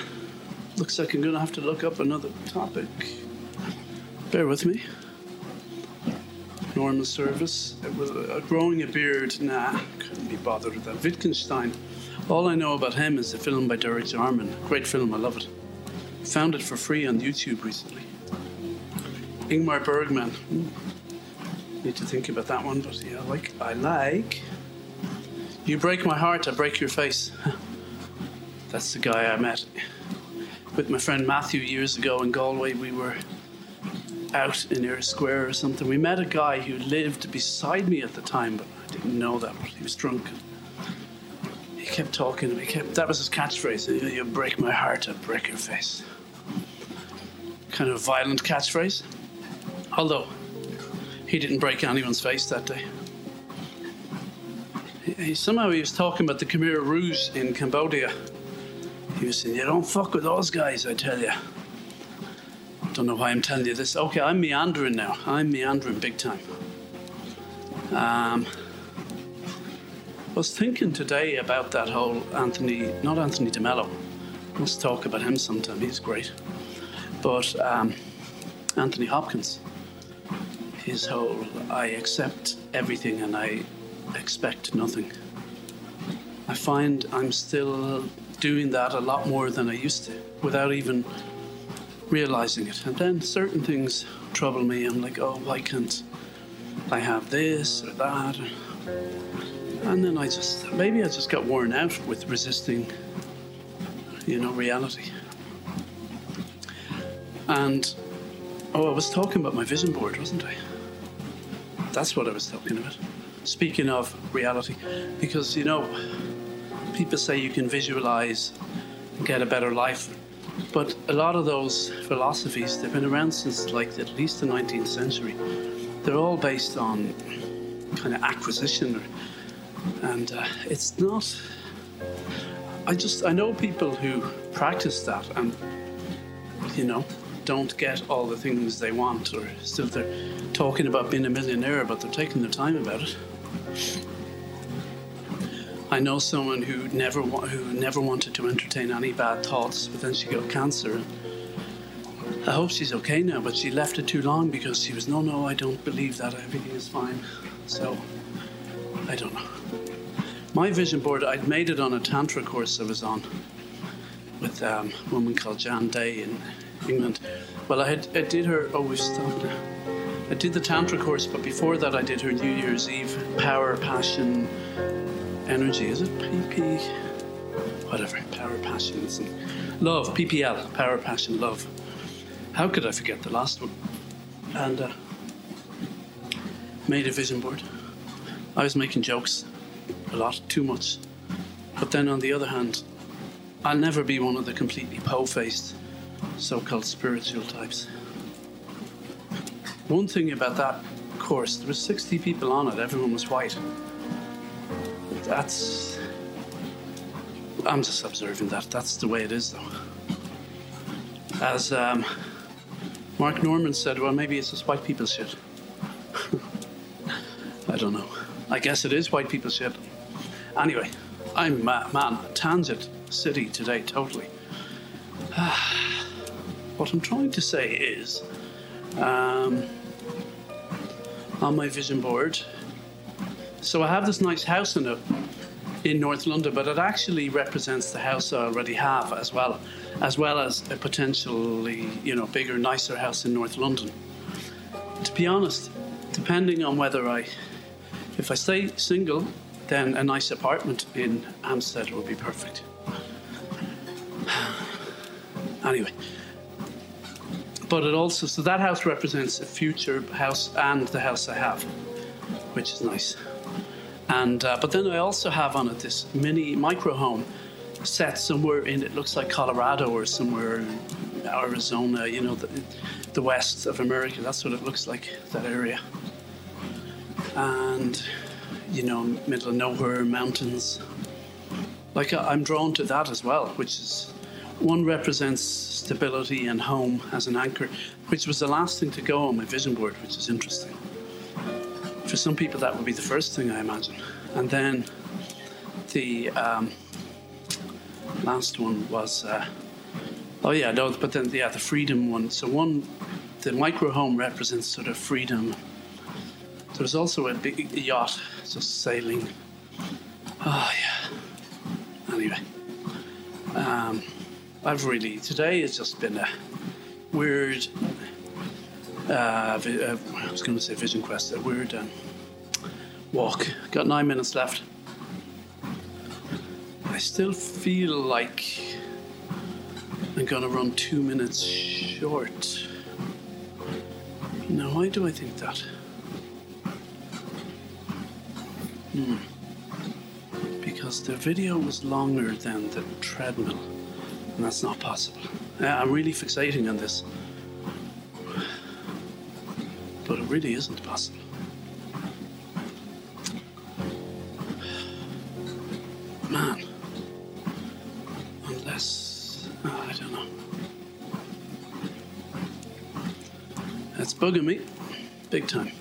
looks like I'm going to have to look up another topic. Bear with me. Normal service. Uh, growing a beard, nah, couldn't be bothered with that. Wittgenstein. All I know about him is the film by Derek Jarman. Great film, I love it. Found it for free on YouTube recently. Ingmar Bergman. Need to think about that one, but yeah, I like. I like. You break my heart, I break your face. (laughs) That's the guy I met with my friend Matthew years ago in Galway. We were out in Eyre Square or something. We met a guy who lived beside me at the time, but I didn't know that. He was drunk. He kept talking to me. Kept, that was his catchphrase. You break my heart, I break your face. Kind of violent catchphrase. Although he didn't break anyone's face that day. He, somehow he was talking about the Khmer Rouge in Cambodia. Saying, You don't fuck with those guys, I tell you. Don't know why I'm telling you this. Okay, I'm meandering now. I'm meandering big time. Um, I was thinking today about that whole Anthony, not Anthony DeMello. Let's talk about him sometime. He's great. But um, Anthony Hopkins his whole I accept everything and I expect nothing. I find I'm still doing that a lot more than I used to without even realizing it. And then certain things trouble me. I'm like, oh, why can't I have this or that? And then I just, maybe I just got worn out with resisting, you know, reality. And, oh, I was talking about my vision board, wasn't I? That's what I was talking about. Speaking of reality, because you know, people say you can visualize and get a better life, but a lot of those philosophies they've been around since like at least the 19th century. They're all based on kind of acquisition, and uh, it's not. I just I know people who practice that and you know don't get all the things they want, or still they're talking about being a millionaire, but they're taking their time about it. I know someone who never wa- who never wanted to entertain any bad thoughts, but then she got cancer. I hope she's okay now, but she left it too long because she was no, no, I don't believe that everything is fine. So I don't know. My vision board, I'd made it on a tantra course I was on with um, a woman called Jan Day in England. Well, I, had, I did her. Oh, we've stopped now. I did the Tantra course, but before that, I did her New Year's Eve Power, Passion, Energy. Is it PP? Whatever. Power, Passion, Love. PPL. Power, Passion, Love. How could I forget the last one? And uh, made a vision board. I was making jokes a lot, too much. But then on the other hand, I'll never be one of the completely po faced so called spiritual types. One thing about that course, there were 60 people on it, everyone was white. That's. I'm just observing that. That's the way it is, though. As um, Mark Normand said, well, maybe it's just white people shit. (laughs) I don't know. I guess it is white people shit. Anyway, I'm ma- man, Tansit City today, totally. (sighs) what I'm trying to say is, um, on my vision board, so I have this nice house in it in North London, but it actually represents the house I already have as well, as well as a potentially, you know, bigger, nicer house in North London. To be honest, depending on whether I, if I stay single, then a nice apartment in Hampstead would be perfect. (sighs) anyway, but it also so that house represents a future house and the house I have, which is nice. And uh, but then I also have on it this mini micro home set somewhere in it looks like Colorado or somewhere in Arizona, you know, the, the west of America. That's what it looks like that area. And you know, middle of nowhere mountains. Like I'm drawn to that as well, which is one represents stability and home as an anchor, which was the last thing to go on my vision board, which is interesting. For some people, that would be the first thing I imagine. And then the um, last one was, uh, oh yeah, no, but then yeah, the freedom one. So one, the micro home represents sort of freedom. There's also a big yacht just sailing. Oh yeah. Anyway, um, I've really today has just been a weird uh, uh, I was going to say Vision Quest, weird um, walk. Got nine minutes left. I still feel like I'm going to run two minutes short. Now, why do I think that? Hmm. Because the video was longer than the treadmill, and that's not possible. I'm really fixating on this really isn't possible. Man, unless oh, I don't know. That's bugging me, big time.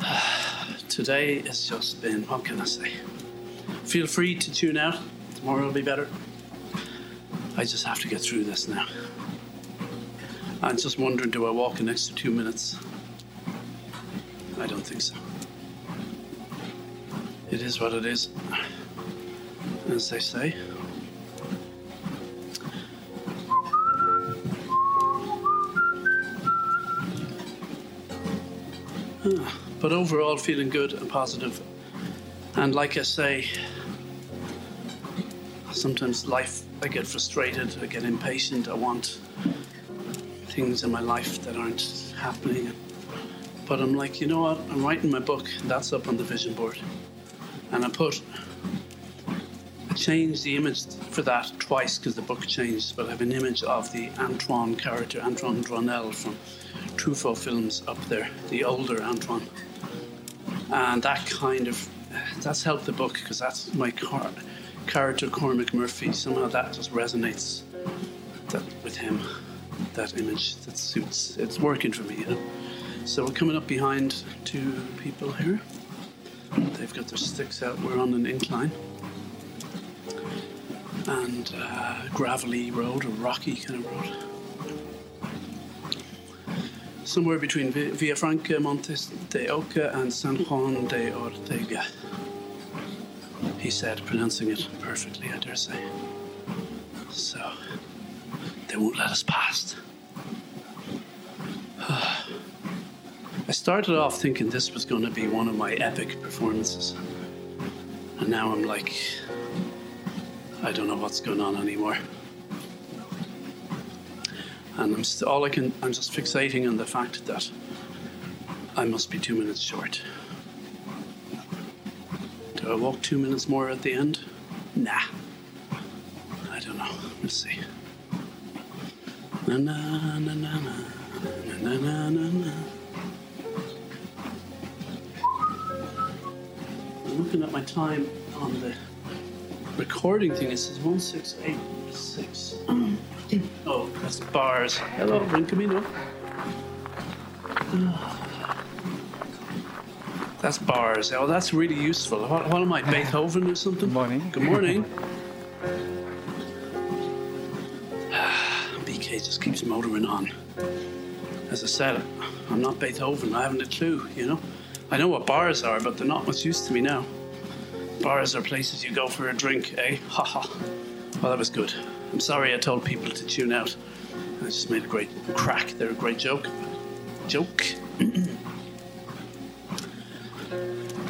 (sighs) Today has just been, what can I say? Feel free to tune out. Tomorrow will be better. I just have to get through this now. I'm just wondering do I walk an extra two minutes? I don't think so. It is what it is, as they say. Ah, but overall, feeling good and positive. And like I say, sometimes life, I get frustrated, I get impatient, I want things in my life that aren't happening. But I'm like, you know what? I'm writing my book. That's up on the vision board. And I put, I changed the image for that twice because the book changed. But I have an image of the Antoine character, Antoine Doinel from Truffaut films up there, the older Antoine. And that kind of, that's helped the book because that's my car, character, Cormac Murphy. Somehow that just resonates that, with him that image that suits. It's working for me. So we're coming up behind two people here. They've got their sticks out. We're on an incline and uh, gravelly road, a rocky kind of road. Somewhere between Villafranca, Montes de Oca, and San Juan de Ortega. He said, pronouncing it perfectly, I dare say. So. They won't let us past. I started off thinking this was going to be one of my epic performances. And now I'm like, I don't know what's going on anymore. And I'm st- all I can, I'm just fixating on the fact that I must be two minutes short. Do I walk two minutes more at the end? Nah. I don't know. We'll see. Na na na na na na na na na. I'm looking at my time on the recording thing. It says one six eight six. (clears throat) oh, that's bars. Hello, Buen Camino. (sighs) That's bars. Oh, that's really useful. What, what am I, Beethoven or something? Good morning. Good morning. (laughs) (sighs) BK just keeps motoring on. As I said, I'm not Beethoven. I haven't a clue, you know? I know what bars are, but they're not much use to me now. Bars are places you go for a drink, eh? Ha ha. Well, that was good. I'm sorry I told people to tune out. I just made a great crack. They're a great joke. Joke. (clears throat)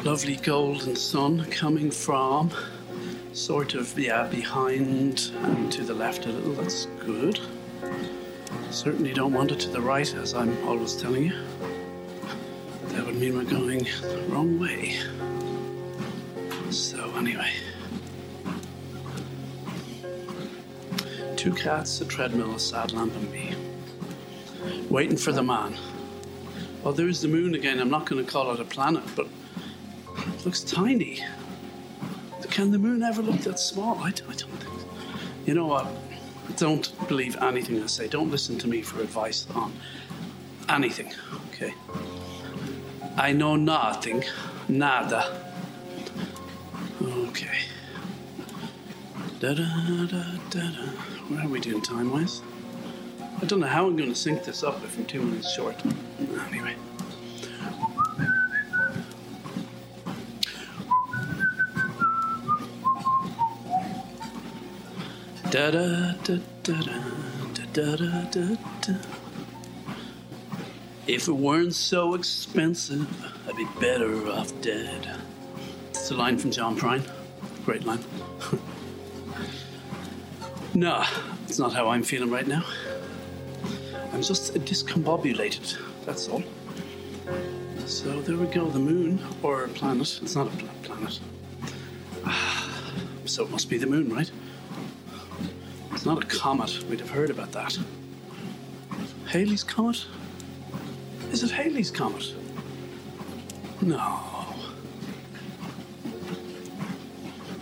Lovely golden sun coming from sort of, yeah, behind and to the left a little. That's good. Certainly don't want it to the right, as I'm always telling you. That would mean we're going the wrong way. So, anyway. Two cats, a treadmill, a sad lamp, and me. Waiting for the man. Well, there's the moon again. I'm not going to call it a planet, but it looks tiny. Can the moon ever look that small? I, I don't think. You know what? Don't believe anything I say. Don't listen to me for advice on anything, okay? I know nothing. Nada. Okay. Da da da da da. What are we doing time wise? I don't know how I'm going to sync this up if I'm two minutes short. Anyway. Da da da da da da da da da. If it weren't so expensive, I'd be better off dead. It's a line from John Prine. Great line. (laughs) no, it's not how I'm feeling right now. I'm just discombobulated, that's all. So there we go, the moon, or a planet. It's not a planet. (sighs) So it must be the moon, right? Not a comet. We'd have heard about that. Halley's Comet? Is it Halley's Comet? No.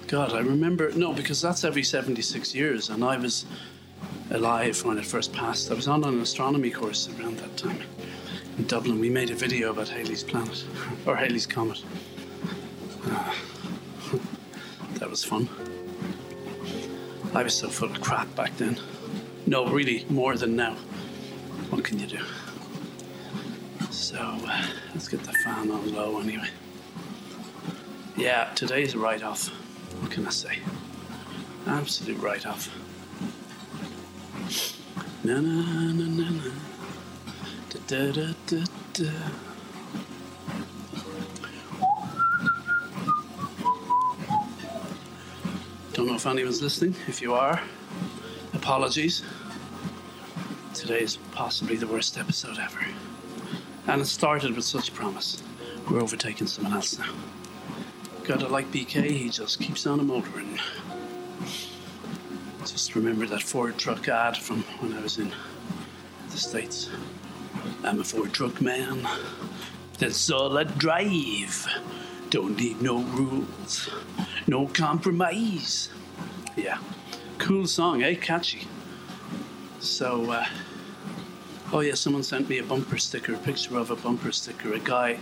God, I remember. No, because that's every 76 years, and I was alive when it first passed. I was on an astronomy course around that time in Dublin. We made a video about Halley's Planet, (laughs) or Halley's Comet. Ah. (laughs) that was fun. I was so full of crap back then. No, really, more than now. What can you do? So, uh, let's get the fan on low anyway. Yeah, today's a write off. What can I say? Absolute write off. Na na na na na. Da da da da da. Know if anyone's listening. If you are, apologies. Today is possibly the worst episode ever. And it started with such promise. We're overtaking someone else now. Gotta like BK, he just keeps on a motoring. Just remember that Ford truck ad from when I was in the States. I'm a Ford truck man. That's all I drive. Don't need no rules, no compromise. Yeah, cool song, eh? Catchy. So, uh, oh yeah, someone sent me a bumper sticker, a picture of a bumper sticker, a guy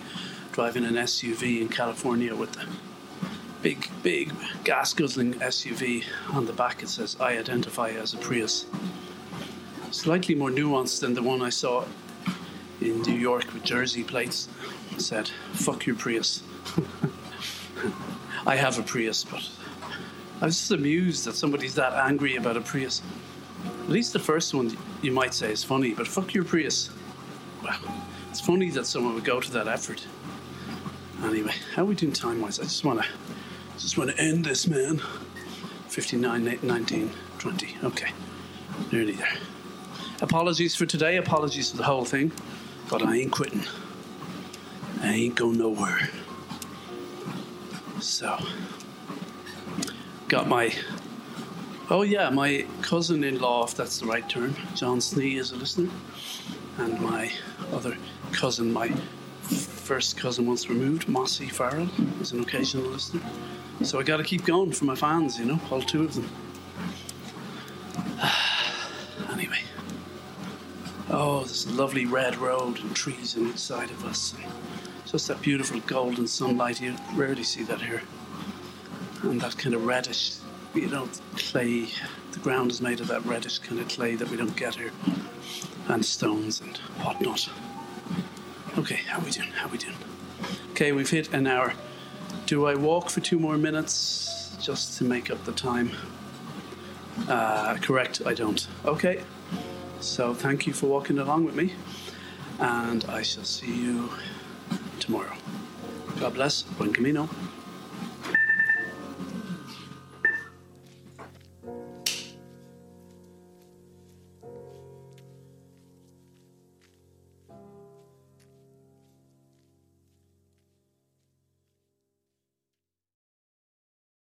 driving an SUV in California with the big, big gas guzzling SUV. On the back it says, I identify as a Prius. Slightly more nuanced than the one I saw in New York with Jersey plates. It said, fuck your Prius. (laughs) I have a Prius, but I was just amused that somebody's that angry about a Prius. At least the first one you might say is funny, but fuck your Prius. Well, it's funny that someone would go to that effort. Anyway, how are we doing time wise? I just want to just want to end this, man. 59, 19, 20. Okay, nearly there. Apologies for today, apologies for the whole thing, but I ain't quitting. I ain't going nowhere. So, got my. Oh, yeah, my cousin in law, if that's the right term, John Snee, is a listener. And my other cousin, my first cousin once removed, Mossy Farrell, is an occasional listener. So I got to keep going for my fans, you know, all two of them. (sighs) anyway. Oh, this lovely red road and trees on each side of us. Just that beautiful golden sunlight. You rarely see that here. And that kind of reddish, you know, clay. The ground is made of that reddish kind of clay that we don't get here. And stones and whatnot. Okay, how we doing? How we doing? Okay, we've hit an hour. Do I walk for two more minutes just to make up the time? Uh, correct, I don't. Okay, so thank you for walking along with me, and I shall see you tomorrow. God bless. Buen camino.